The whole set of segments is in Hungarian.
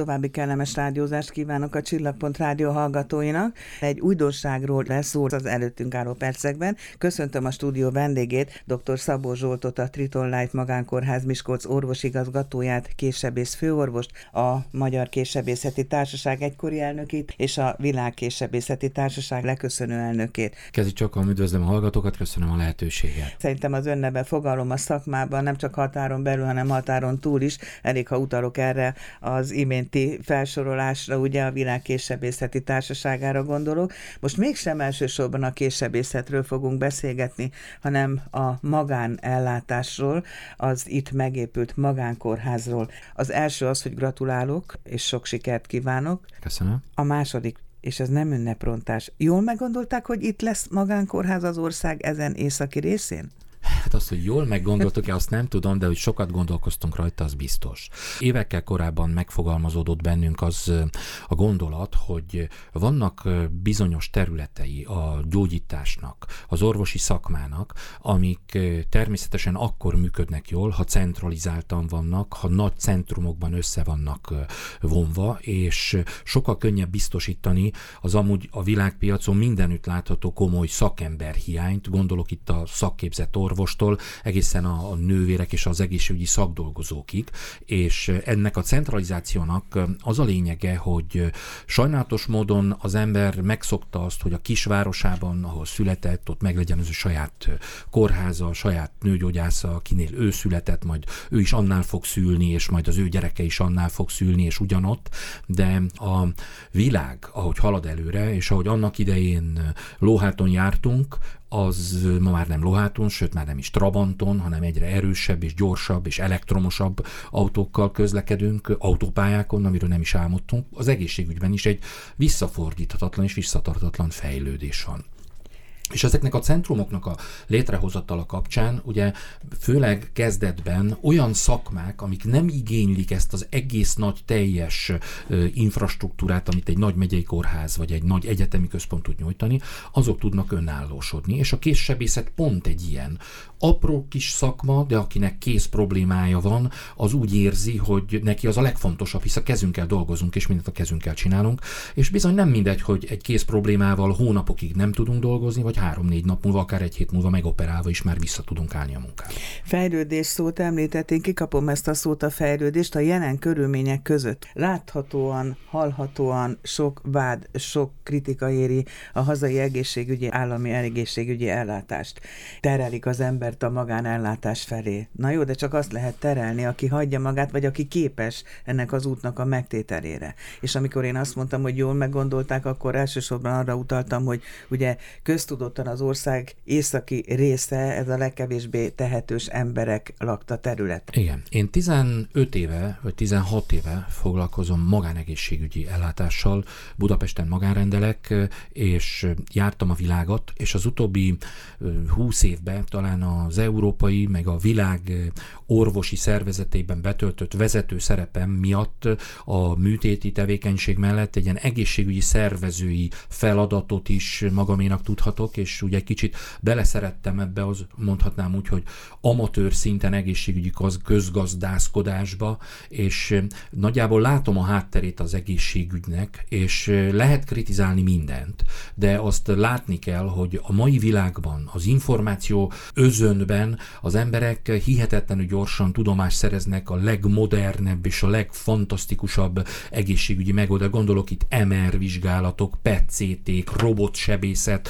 további kellemes rádiózást kívánok a Csillagpont rádió hallgatóinak. Egy újdonságról lesz szó az előttünk álló percekben. Köszöntöm a stúdió vendégét, dr. Szabó Zsoltot, a Triton Life Magánkórház Miskolc orvosigazgatóját, késsebész főorvost, a Magyar Késsebészeti Társaság egykori elnökét és a Világ Késsebészeti Társaság leköszönő elnökét. Kezdj csak a üdvözlöm a hallgatókat, köszönöm a lehetőséget. Szerintem az önneve fogalom a szakmában nem csak határon belül, hanem határon túl is. Elég, ha utalok erre az iménti felsorolásra, ugye a Világ Késsebészeti Társaságára gondolok. Most mégsem elsősorban a késsebészetről fogunk beszélgetni, hanem a magánellátásról, az itt megépült magánkórházról. Az első az, hogy gratulálok, és sok sikert kívánok. Köszönöm. A második és ez nem ünneprontás. Jól meggondolták, hogy itt lesz magánkórház az ország ezen északi részén? Hát azt, hogy jól meggondoltuk-e, azt nem tudom, de hogy sokat gondolkoztunk rajta, az biztos. Évekkel korábban megfogalmazódott bennünk az a gondolat, hogy vannak bizonyos területei a gyógyításnak, az orvosi szakmának, amik természetesen akkor működnek jól, ha centralizáltan vannak, ha nagy centrumokban össze vannak vonva, és sokkal könnyebb biztosítani az amúgy a világpiacon mindenütt látható komoly szakemberhiányt, gondolok itt a szakképzett orvos orvostól egészen a, a nővérek és az egészségügyi szakdolgozókig, és ennek a centralizációnak az a lényege, hogy sajnálatos módon az ember megszokta azt, hogy a kisvárosában, ahol született, ott meglegyen az a saját kórháza, a saját nőgyógyásza, akinél ő született, majd ő is annál fog szülni, és majd az ő gyereke is annál fog szülni, és ugyanott, de a világ, ahogy halad előre, és ahogy annak idején lóháton jártunk, az ma már nem loháton, sőt már nem is Trabanton, hanem egyre erősebb és gyorsabb és elektromosabb autókkal közlekedünk, autópályákon, amiről nem is álmodtunk. Az egészségügyben is egy visszafordíthatatlan és visszatartatlan fejlődés van. És ezeknek a centrumoknak a létrehozatala kapcsán, ugye főleg kezdetben olyan szakmák, amik nem igénylik ezt az egész nagy teljes infrastruktúrát, amit egy nagy megyei kórház vagy egy nagy egyetemi központ tud nyújtani, azok tudnak önállósodni. És a késsebészet pont egy ilyen, apró kis szakma, de akinek kész problémája van, az úgy érzi, hogy neki az a legfontosabb, hisz a kezünkkel dolgozunk, és mindent a kezünkkel csinálunk, és bizony nem mindegy, hogy egy kész problémával hónapokig nem tudunk dolgozni, vagy három-négy nap múlva, akár egy hét múlva megoperálva is már vissza tudunk állni a munkába. Fejlődés szót említett, én kikapom ezt a szót a fejlődést a jelen körülmények között. Láthatóan, hallhatóan sok vád, sok kritika éri a hazai egészségügyi, állami egészségügyi ellátást. Terelik az ember embert a magánellátás felé. Na jó, de csak azt lehet terelni, aki hagyja magát, vagy aki képes ennek az útnak a megtételére. És amikor én azt mondtam, hogy jól meggondolták, akkor elsősorban arra utaltam, hogy ugye köztudottan az ország északi része, ez a legkevésbé tehetős emberek lakta terület. Igen. Én 15 éve, vagy 16 éve foglalkozom magánegészségügyi ellátással, Budapesten magánrendelek, és jártam a világot, és az utóbbi 20 évben talán az európai, meg a világ orvosi szervezetében betöltött vezető szerepem miatt a műtéti tevékenység mellett egy ilyen egészségügyi szervezői feladatot is magaménak tudhatok, és ugye kicsit beleszerettem ebbe, az mondhatnám úgy, hogy amatőr szinten egészségügyi közgazdászkodásba, és nagyjából látom a hátterét az egészségügynek, és lehet kritizálni mindent, de azt látni kell, hogy a mai világban az információ özön közönben az emberek hihetetlenül gyorsan tudomást szereznek a legmodernebb és a legfantasztikusabb egészségügyi megoldás. Gondolok itt MR vizsgálatok, PET-CT-k, robotsebészet,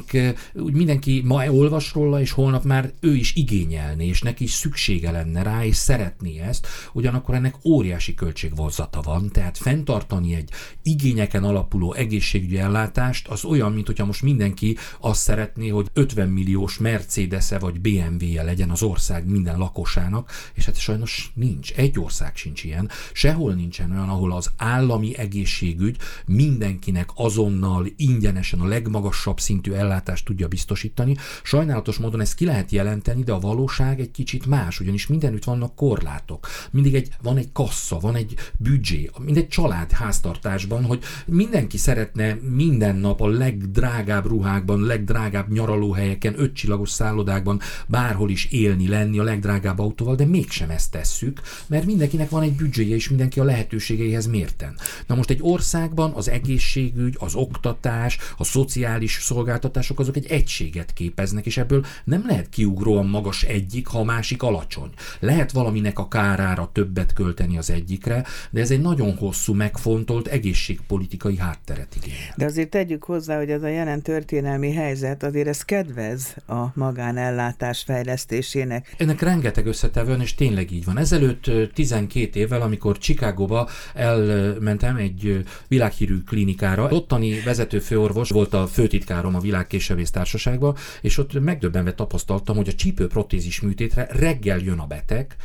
amik eh, úgy mindenki ma olvas róla, és holnap már ő is igényelni, és neki is szüksége lenne rá, és szeretné ezt, ugyanakkor ennek óriási költségvonzata van, tehát fenntartani egy igényeken alapuló egészségügyi ellátást, az olyan, mint hogyha most mindenki azt szeretné, hogy 50 milliós Mercedes-e vagy BMW-je legyen az ország minden lakosának, és hát sajnos nincs. Egy ország sincs ilyen. Sehol nincsen olyan, ahol az állami egészségügy mindenkinek azonnal, ingyenesen a legmagasabb szintű ellátást tudja biztosítani. Sajnálatos módon ezt ki lehet jelenteni, de a valóság egy kicsit más, ugyanis mindenütt vannak korlátok. Mindig egy, van egy kassa, van egy büdzsé, mint egy család háztartásban, hogy mindenki szeretne minden nap a legdrágább ruhákban, legdrágább nyaralóhelyeken, ötcsillagos szállodákban, bárhol is élni, lenni a legdrágább autóval, de mégsem ezt tesszük, mert mindenkinek van egy büdzséje, és mindenki a lehetőségeihez mérten. Na most egy országban az egészségügy, az oktatás, a szociális szolgáltatások azok egy egységet képeznek, és ebből nem lehet kiugróan magas egyik, ha a másik alacsony. Lehet valaminek a kárára többet költeni az egyikre, de ez egy nagyon hosszú, megfontolt egészségpolitikai hátteret igény. De azért tegyük hozzá, hogy ez a jelen történelmi helyzet azért ez kedvez a magánellátás fejlesztésének. Ennek rengeteg összetevő és tényleg így van. Ezelőtt 12 évvel, amikor Chicagóba elmentem egy világhírű klinikára, ottani vezető főorvos volt a főtitkárom a világ társaságban, és ott megdöbbenve tapasztaltam, hogy a csípőprotézis műtétre reggel jön a beteg,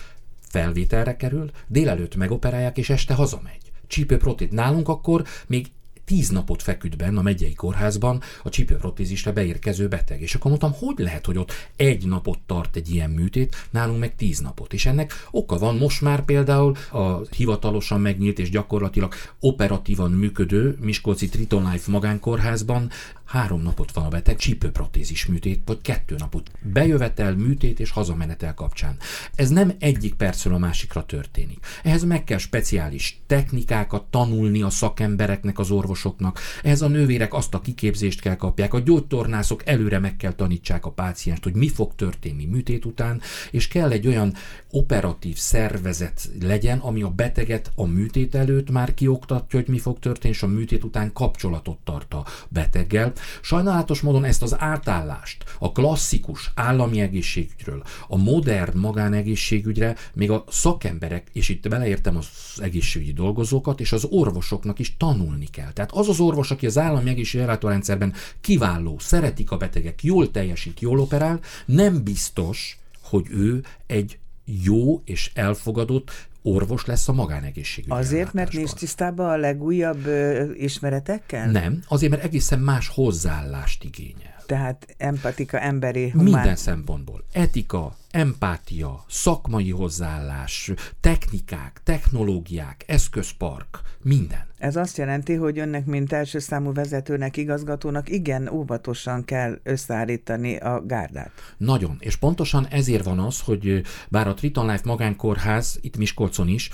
felvételre kerül, délelőtt megoperálják, és este hazamegy. Csípőprotét. Nálunk akkor még tíz napot feküdt benn a megyei kórházban a csípőprotézisre beérkező beteg. És akkor mondtam, hogy lehet, hogy ott egy napot tart egy ilyen műtét, nálunk meg tíz napot. És ennek oka van most már például a hivatalosan megnyílt és gyakorlatilag operatívan működő Miskolci Triton Life magánkórházban három napot van a beteg csípőprotézis műtét, vagy kettő napot. Bejövetel, műtét és hazamenetel kapcsán. Ez nem egyik percről a másikra történik. Ehhez meg kell speciális technikákat tanulni a szakembereknek, az orvosoknak. Ehhez a nővérek azt a kiképzést kell kapják, a gyógytornászok előre meg kell tanítsák a pácienst, hogy mi fog történni műtét után, és kell egy olyan operatív szervezet legyen, ami a beteget a műtét előtt már kioktatja, hogy mi fog történni, és a műtét után kapcsolatot tart a beteggel. Sajnálatos módon ezt az átállást a klasszikus állami egészségügyről, a modern magánegészségügyre még a szakemberek, és itt beleértem az egészségügyi dolgozókat, és az orvosoknak is tanulni kell. Tehát az az orvos, aki az állami egészségügyi ellátórendszerben kiváló, szeretik a betegek, jól teljesít, jól operál, nem biztos, hogy ő egy jó és elfogadott orvos lesz a magánegészségügy. Azért, mert nincs tisztában a legújabb ö, ismeretekkel? Nem, azért, mert egészen más hozzáállást igényel. Tehát empatika, emberi, humán. Minden szempontból. Etika, empátia, szakmai hozzáállás, technikák, technológiák, eszközpark, minden. Ez azt jelenti, hogy önnek, mint első számú vezetőnek, igazgatónak igen óvatosan kell összeállítani a gárdát. Nagyon, és pontosan ezért van az, hogy bár a Triton Life magánkórház itt Miskolcon is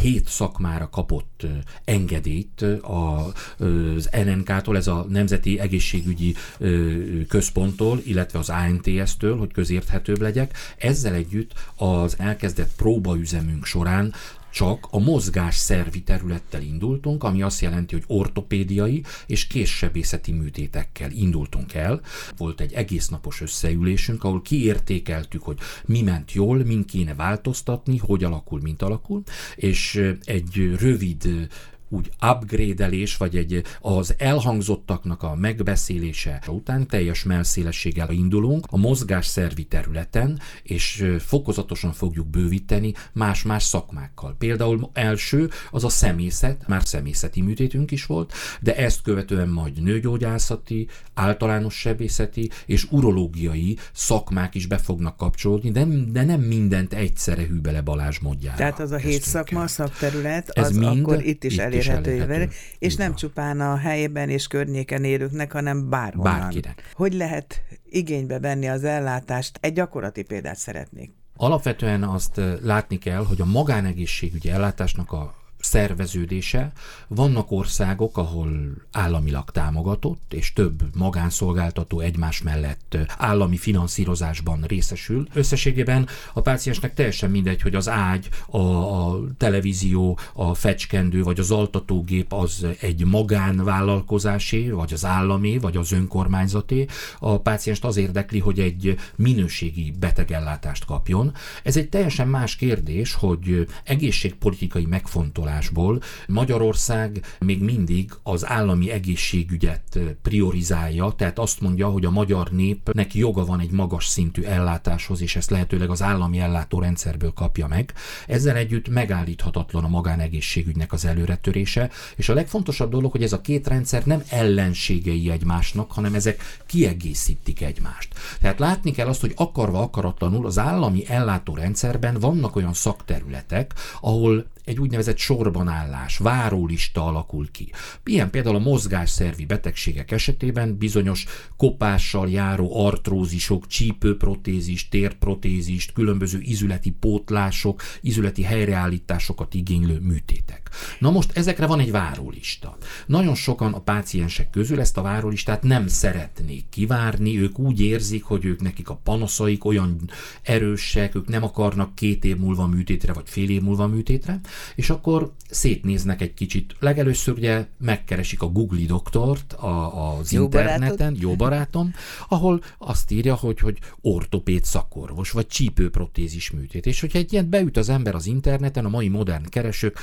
hét szakmára kapott engedélyt az NNK-tól, ez a Nemzeti Egészségügyi Központtól, illetve az ANTS-től, hogy közérthetőbb legyek. Ezzel együtt az elkezdett próbaüzemünk során csak a mozgás szervi területtel indultunk, ami azt jelenti, hogy ortopédiai és késsebészeti műtétekkel indultunk el. Volt egy egész napos összeülésünk, ahol kiértékeltük, hogy mi ment jól, min kéne változtatni, hogy alakul, mint alakul, és egy rövid úgy upgrade-elés, vagy egy az elhangzottaknak a megbeszélése után teljes melszélességgel indulunk a mozgásszervi területen, és fokozatosan fogjuk bővíteni más-más szakmákkal. Például első az a szemészet, már szemészeti műtétünk is volt, de ezt követően majd nőgyógyászati, általános sebészeti és urológiai szakmák is be fognak kapcsolódni, de, de nem mindent egyszerre hű bele Balázs módjára. Tehát az a hét szakma, a szakterület, az Ez mind akkor itt is itt elég elérhető, elérhető. és nem van. csupán a helyben és környéken élőknek, hanem bárhonnan. Bárkinek. Hogy lehet igénybe venni az ellátást? Egy gyakorlati példát szeretnék. Alapvetően azt látni kell, hogy a magánegészségügyi ellátásnak a szerveződése. Vannak országok, ahol államilag támogatott, és több magánszolgáltató egymás mellett állami finanszírozásban részesül. Összességében a páciensnek teljesen mindegy, hogy az ágy, a, a televízió, a fecskendő vagy az altatógép az egy magánvállalkozásé, vagy az állami, vagy az önkormányzaté. A pácienst az érdekli, hogy egy minőségi betegellátást kapjon. Ez egy teljesen más kérdés, hogy egészségpolitikai megfontolás kutatásból. Magyarország még mindig az állami egészségügyet priorizálja, tehát azt mondja, hogy a magyar népnek joga van egy magas szintű ellátáshoz, és ezt lehetőleg az állami ellátórendszerből kapja meg. Ezzel együtt megállíthatatlan a magánegészségügynek az előretörése, és a legfontosabb dolog, hogy ez a két rendszer nem ellenségei egymásnak, hanem ezek kiegészítik egymást. Tehát látni kell azt, hogy akarva akaratlanul az állami ellátórendszerben vannak olyan szakterületek, ahol egy úgynevezett sorbanállás, várólista alakul ki. Ilyen például a mozgásszervi betegségek esetében bizonyos kopással járó artrózisok, csípőprotézis, térprotézist, különböző izületi pótlások, izületi helyreállításokat igénylő műtétek. Na most ezekre van egy várólista. Nagyon sokan a páciensek közül ezt a várólistát nem szeretnék kivárni, ők úgy érzik, hogy ők nekik a panaszaik olyan erősek, ők nem akarnak két év múlva műtétre, vagy fél év múlva műtétre, és akkor szétnéznek egy kicsit. Legelőször ugye megkeresik a Google doktort a, az jó interneten, barátod? jó barátom, ahol azt írja, hogy, hogy ortopéd szakorvos, vagy csípőprotézis műtét. És hogyha egy ilyen beüt az ember az interneten, a mai modern keresők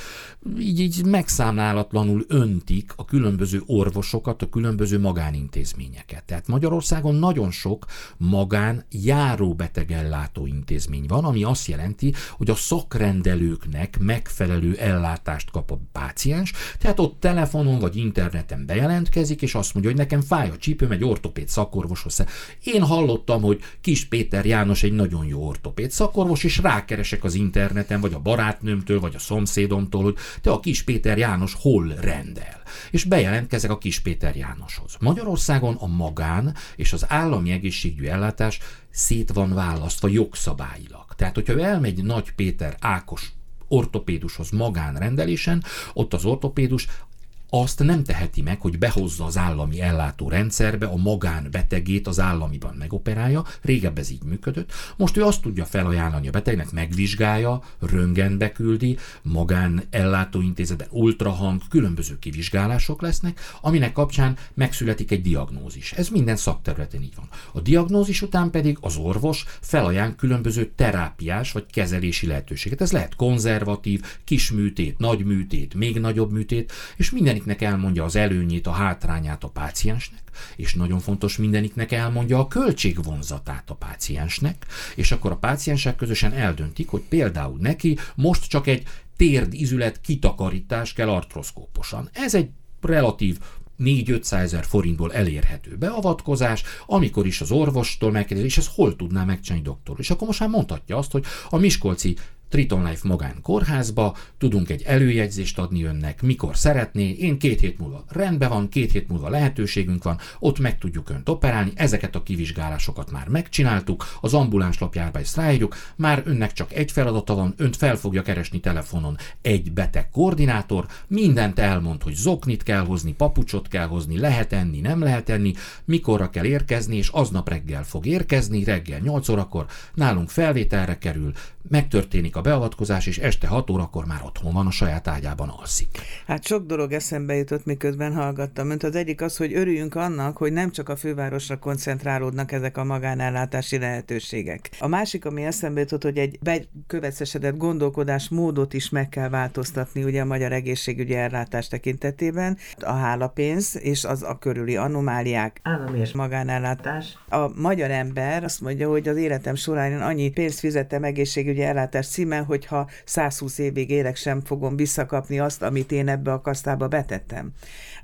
így, így megszámlálatlanul öntik a különböző orvosokat, a különböző magánintézményeket. Tehát Magyarországon nagyon sok magán járóbetegellátó intézmény van, ami azt jelenti, hogy a szakrendelőknek megfelelő megfelelő ellátást kap a páciens, tehát ott telefonon vagy interneten bejelentkezik, és azt mondja, hogy nekem fáj a csípőm, egy ortopéd szakorvoshoz. Én hallottam, hogy Kis Péter János egy nagyon jó ortopéd szakorvos, és rákeresek az interneten, vagy a barátnőmtől, vagy a szomszédomtól, hogy te a Kis Péter János hol rendel. És bejelentkezek a Kis Péter Jánoshoz. Magyarországon a magán és az állami egészségügyi ellátás szét van választva jogszabályilag. Tehát, hogyha elmegy Nagy Péter Ákos ortopédushoz magánrendelésen, ott az ortopédus azt nem teheti meg, hogy behozza az állami ellátó rendszerbe a magánbetegét az államiban megoperálja, régebb ez így működött, most ő azt tudja felajánlani a betegnek, megvizsgálja, röngenbe küldi, magán ellátóintézetben ultrahang, különböző kivizsgálások lesznek, aminek kapcsán megszületik egy diagnózis. Ez minden szakterületen így van. A diagnózis után pedig az orvos felajánl különböző terápiás vagy kezelési lehetőséget. Ez lehet konzervatív, kis műtét, nagy műtét, még nagyobb műtét, és minden mindeniknek elmondja az előnyét, a hátrányát a páciensnek, és nagyon fontos, mindeniknek elmondja a költségvonzatát a páciensnek, és akkor a páciensek közösen eldöntik, hogy például neki most csak egy térd izület kitakarítás kell artroszkóposan. Ez egy relatív 4-500 ezer forintból elérhető beavatkozás, amikor is az orvostól megkérdezi, és ezt hol tudná megcsinálni doktor. És akkor most már mondhatja azt, hogy a Miskolci Triton Life magán kórházba, tudunk egy előjegyzést adni önnek, mikor szeretné, én két hét múlva rendben van, két hét múlva lehetőségünk van, ott meg tudjuk önt operálni, ezeket a kivizsgálásokat már megcsináltuk, az ambuláns lapjába ezt ráírjuk, már önnek csak egy feladata van, önt fel fogja keresni telefonon egy beteg koordinátor, mindent elmond, hogy zoknit kell hozni, papucsot kell hozni, lehet enni, nem lehet enni, mikorra kell érkezni, és aznap reggel fog érkezni, reggel 8 órakor, nálunk felvételre kerül, megtörténik a beavatkozás, és este 6 órakor már otthon van, a saját ágyában alszik. Hát sok dolog eszembe jutott, miközben hallgattam. Mint az egyik az, hogy örüljünk annak, hogy nem csak a fővárosra koncentrálódnak ezek a magánellátási lehetőségek. A másik, ami eszembe jutott, hogy egy bekövetszeredett gondolkodás módot is meg kell változtatni ugye a magyar egészségügyi ellátás tekintetében. A hálapénz és az a körüli anomáliák, állami és magánellátás. A magyar ember azt mondja, hogy az életem során annyi pénzt fizettem egészségügyi ellátás címen, hogyha 120 évig élek, sem fogom visszakapni azt, amit én ebbe a kasztába betettem.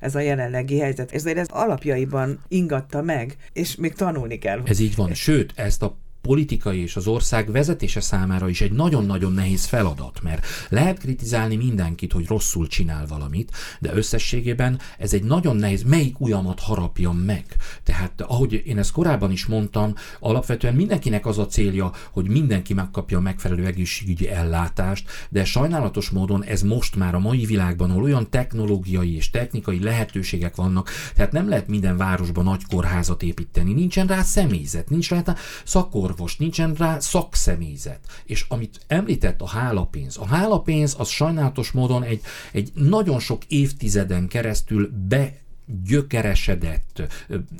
Ez a jelenlegi helyzet. Ezért ez alapjaiban ingatta meg, és még tanulni kell. Ez így van. Sőt, ezt a politikai és az ország vezetése számára is egy nagyon-nagyon nehéz feladat, mert lehet kritizálni mindenkit, hogy rosszul csinál valamit, de összességében ez egy nagyon nehéz, melyik ujjamat harapjam meg. Tehát ahogy én ezt korábban is mondtam, alapvetően mindenkinek az a célja, hogy mindenki megkapja a megfelelő egészségügyi ellátást, de sajnálatos módon ez most már a mai világban, ahol olyan technológiai és technikai lehetőségek vannak, tehát nem lehet minden városban nagy kórházat építeni, nincsen rá személyzet, nincs rá szakkor orvos, nincsen rá szakszemélyzet. És amit említett a hálapénz, a hálapénz az sajnálatos módon egy, egy nagyon sok évtizeden keresztül be gyökeresedett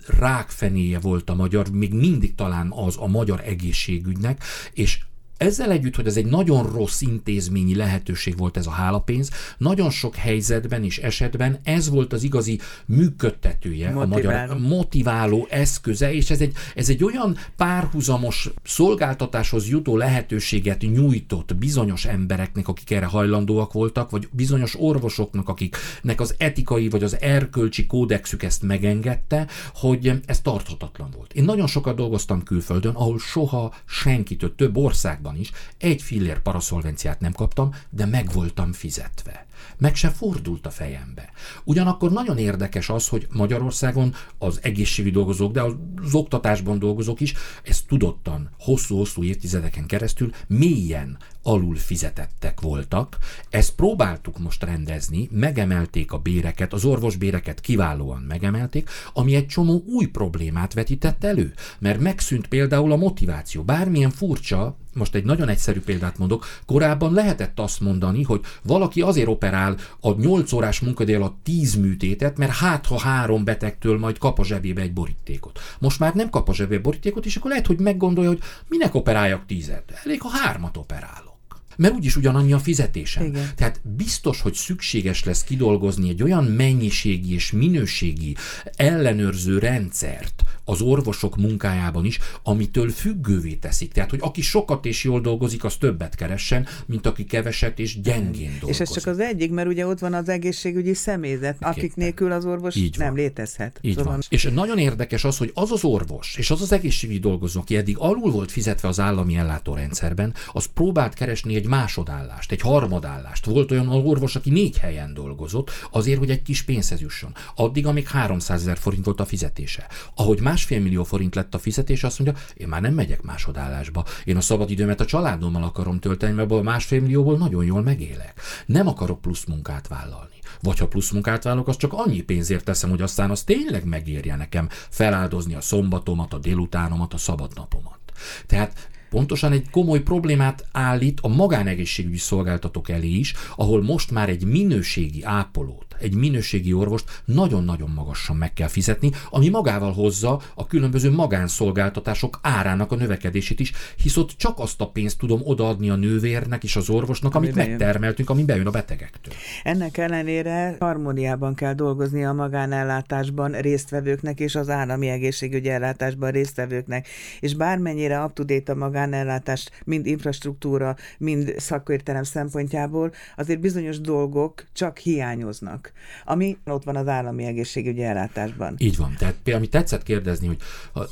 rákfenéje volt a magyar, még mindig talán az a magyar egészségügynek, és ezzel együtt, hogy ez egy nagyon rossz intézményi lehetőség volt ez a hálapénz, nagyon sok helyzetben és esetben ez volt az igazi működtetője motiváló. a magyar motiváló eszköze, és ez egy, ez egy olyan párhuzamos szolgáltatáshoz jutó lehetőséget nyújtott bizonyos embereknek, akik erre hajlandóak voltak, vagy bizonyos orvosoknak, akiknek az etikai vagy az erkölcsi kódexük ezt megengedte, hogy ez tarthatatlan volt. Én nagyon sokat dolgoztam külföldön, ahol soha senkitől, több országban is egy fillér paraszolvenciát nem kaptam, de meg voltam fizetve. Meg se fordult a fejembe. Ugyanakkor nagyon érdekes az, hogy Magyarországon az egészségügyi dolgozók, de az oktatásban dolgozók is, ezt tudottan hosszú-hosszú évtizedeken keresztül mélyen alul fizetettek voltak. Ezt próbáltuk most rendezni, megemelték a béreket, az orvosbéreket kiválóan megemelték, ami egy csomó új problémát vetített elő, mert megszűnt például a motiváció. Bármilyen furcsa, most egy nagyon egyszerű példát mondok, korábban lehetett azt mondani, hogy valaki azért operál a 8 órás munkadél alatt 10 műtétet, mert hát ha három betegtől majd kap a zsebébe egy borítékot. Most már nem kap a zsebébe borítékot, és akkor lehet, hogy meggondolja, hogy minek operáljak tízet. Elég, ha hármat operálok mert úgyis ugyanannyi a fizetésem. Igen. Tehát biztos, hogy szükséges lesz kidolgozni egy olyan mennyiségi és minőségi ellenőrző rendszert az orvosok munkájában is, amitől függővé teszik. Tehát, hogy aki sokat és jól dolgozik, az többet keressen, mint aki keveset és gyengén dolgozik. És ez csak az egyik, mert ugye ott van az egészségügyi személyzet, akik nélkül az orvos Így nem van. létezhet. Így szóval... van. És nagyon érdekes az, hogy az az orvos és az az egészségügyi dolgozó, aki eddig alul volt fizetve az állami ellátórendszerben, az próbált keresni egy másodállást, egy harmadállást. Volt olyan orvos, aki négy helyen dolgozott, azért, hogy egy kis pénzhez jusson. Addig, amíg 300 ezer forint volt a fizetése. Ahogy másfél millió forint lett a fizetés, azt mondja, én már nem megyek másodállásba. Én a szabadidőmet a családommal akarom tölteni, mert a másfél millióból nagyon jól megélek. Nem akarok plusz munkát vállalni. Vagy ha plusz munkát vállalok, az csak annyi pénzért teszem, hogy aztán az tényleg megérje nekem feláldozni a szombatomat, a délutánomat, a szabadnapomat. Tehát pontosan egy komoly problémát állít a magánegészségügyi szolgáltatók elé is, ahol most már egy minőségi ápolót, egy minőségi orvost nagyon-nagyon magasan meg kell fizetni, ami magával hozza a különböző magánszolgáltatások árának a növekedését is, hisz ott csak azt a pénzt tudom odaadni a nővérnek és az orvosnak, amit ami megtermeltünk, ami bejön a betegektől. Ennek ellenére harmóniában kell dolgozni a magánellátásban résztvevőknek és az állami egészségügyi ellátásban résztvevőknek. És bármennyire up a magánellátás, mind infrastruktúra, mind szakértelem szempontjából, azért bizonyos dolgok csak hiányoznak ami ott van az állami egészségügyi ellátásban. Így van. Tehát például, ami tetszett kérdezni, hogy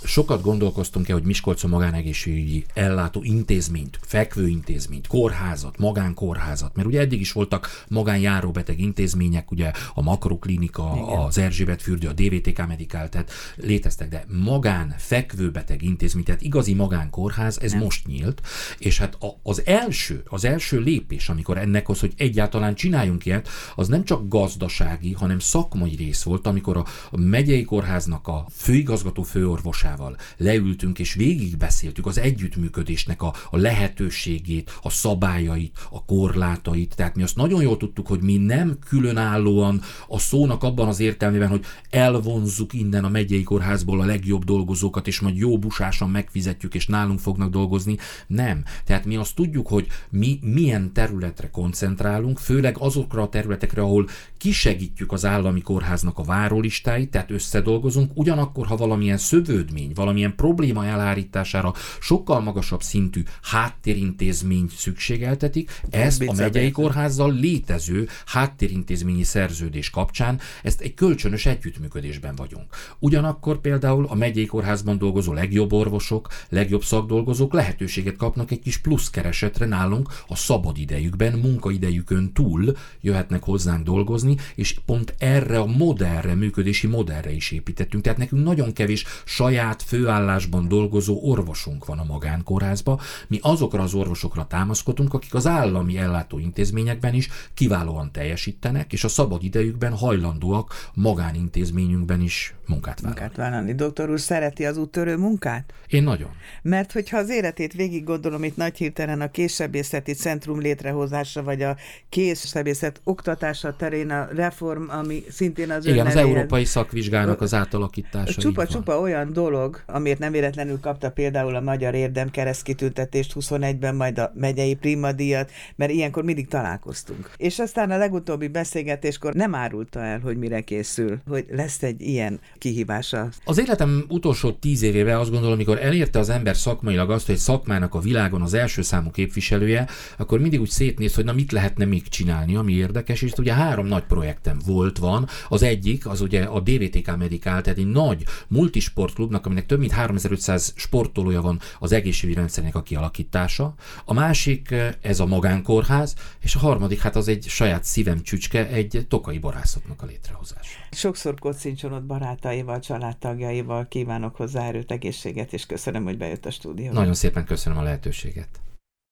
sokat gondolkoztunk-e, hogy Miskolc a magánegészségügyi ellátó intézményt, fekvőintézményt, kórházat, magánkórházat, mert ugye eddig is voltak magánjáróbeteg intézmények, ugye a makroklinika, Igen. az Erzsébet fürdő, a DVTK Medikál, tehát léteztek, de magán fekvőbeteg intézmény, tehát igazi magánkórház, ez Nem. most nyílt, és hát az első, az első lépés, amikor ennek az, hogy egyáltalán csináljunk ilyet, az nem csak gazda gazdasági, hanem szakmai rész volt, amikor a megyei kórháznak a főigazgató főorvosával leültünk és végigbeszéltük az együttműködésnek a, a lehetőségét, a szabályait, a korlátait. Tehát mi azt nagyon jól tudtuk, hogy mi nem különállóan a szónak abban az értelmében, hogy elvonzuk innen a megyei kórházból a legjobb dolgozókat, és majd jó busásan megfizetjük, és nálunk fognak dolgozni. Nem. Tehát mi azt tudjuk, hogy mi milyen területre koncentrálunk, főleg azokra a területekre, ahol kis kisegítjük az állami kórháznak a várólistáit, tehát összedolgozunk, ugyanakkor, ha valamilyen szövődmény, valamilyen probléma elárítására sokkal magasabb szintű háttérintézmény szükségeltetik, ezt a megyei kórházzal létező háttérintézményi szerződés kapcsán, ezt egy kölcsönös együttműködésben vagyunk. Ugyanakkor például a megyei kórházban dolgozó legjobb orvosok, legjobb szakdolgozók lehetőséget kapnak egy kis plusz keresetre nálunk a szabad idejükben, munkaidejükön túl jöhetnek hozzánk dolgozni, és pont erre a modellre, működési modellre is építettünk. Tehát nekünk nagyon kevés saját főállásban dolgozó orvosunk van a magánkórházba. Mi azokra az orvosokra támaszkodunk, akik az állami ellátóintézményekben is kiválóan teljesítenek, és a szabad idejükben hajlandóak magánintézményünkben is munkát vállalni. Munkát vállalni. Doktor úr, szereti az úttörő munkát? Én nagyon. Mert hogyha az életét végig gondolom, itt nagy hirtelen a késsebészeti centrum létrehozása, vagy a késsebészet oktatása terén a reform, ami szintén az Igen, az európai szakvizsgának az átalakítása. Csupa-csupa olyan dolog, amiért nem véletlenül kapta például a Magyar Érdem keresztkitüntetést 21-ben, majd a megyei primadíjat, mert ilyenkor mindig találkoztunk. És aztán a legutóbbi beszélgetéskor nem árulta el, hogy mire készül, hogy lesz egy ilyen kihívása. Az életem utolsó tíz évében azt gondolom, amikor elérte az ember szakmailag azt, hogy szakmának a világon az első számú képviselője, akkor mindig úgy szétnéz, hogy na mit lehetne még csinálni, ami érdekes, és ugye három nagy projektem volt, van. Az egyik, az ugye a DVTK Medical, tehát egy nagy multisportklubnak, aminek több mint 3500 sportolója van az egészségügyi rendszernek a kialakítása. A másik, ez a magánkórház, és a harmadik, hát az egy saját szívem csücske, egy tokai borászoknak a létrehozása. Sokszor kocincson barátaival, családtagjaival kívánok hozzá erőt, egészséget, és köszönöm, hogy bejött a stúdióba. Nagyon szépen köszönöm a lehetőséget.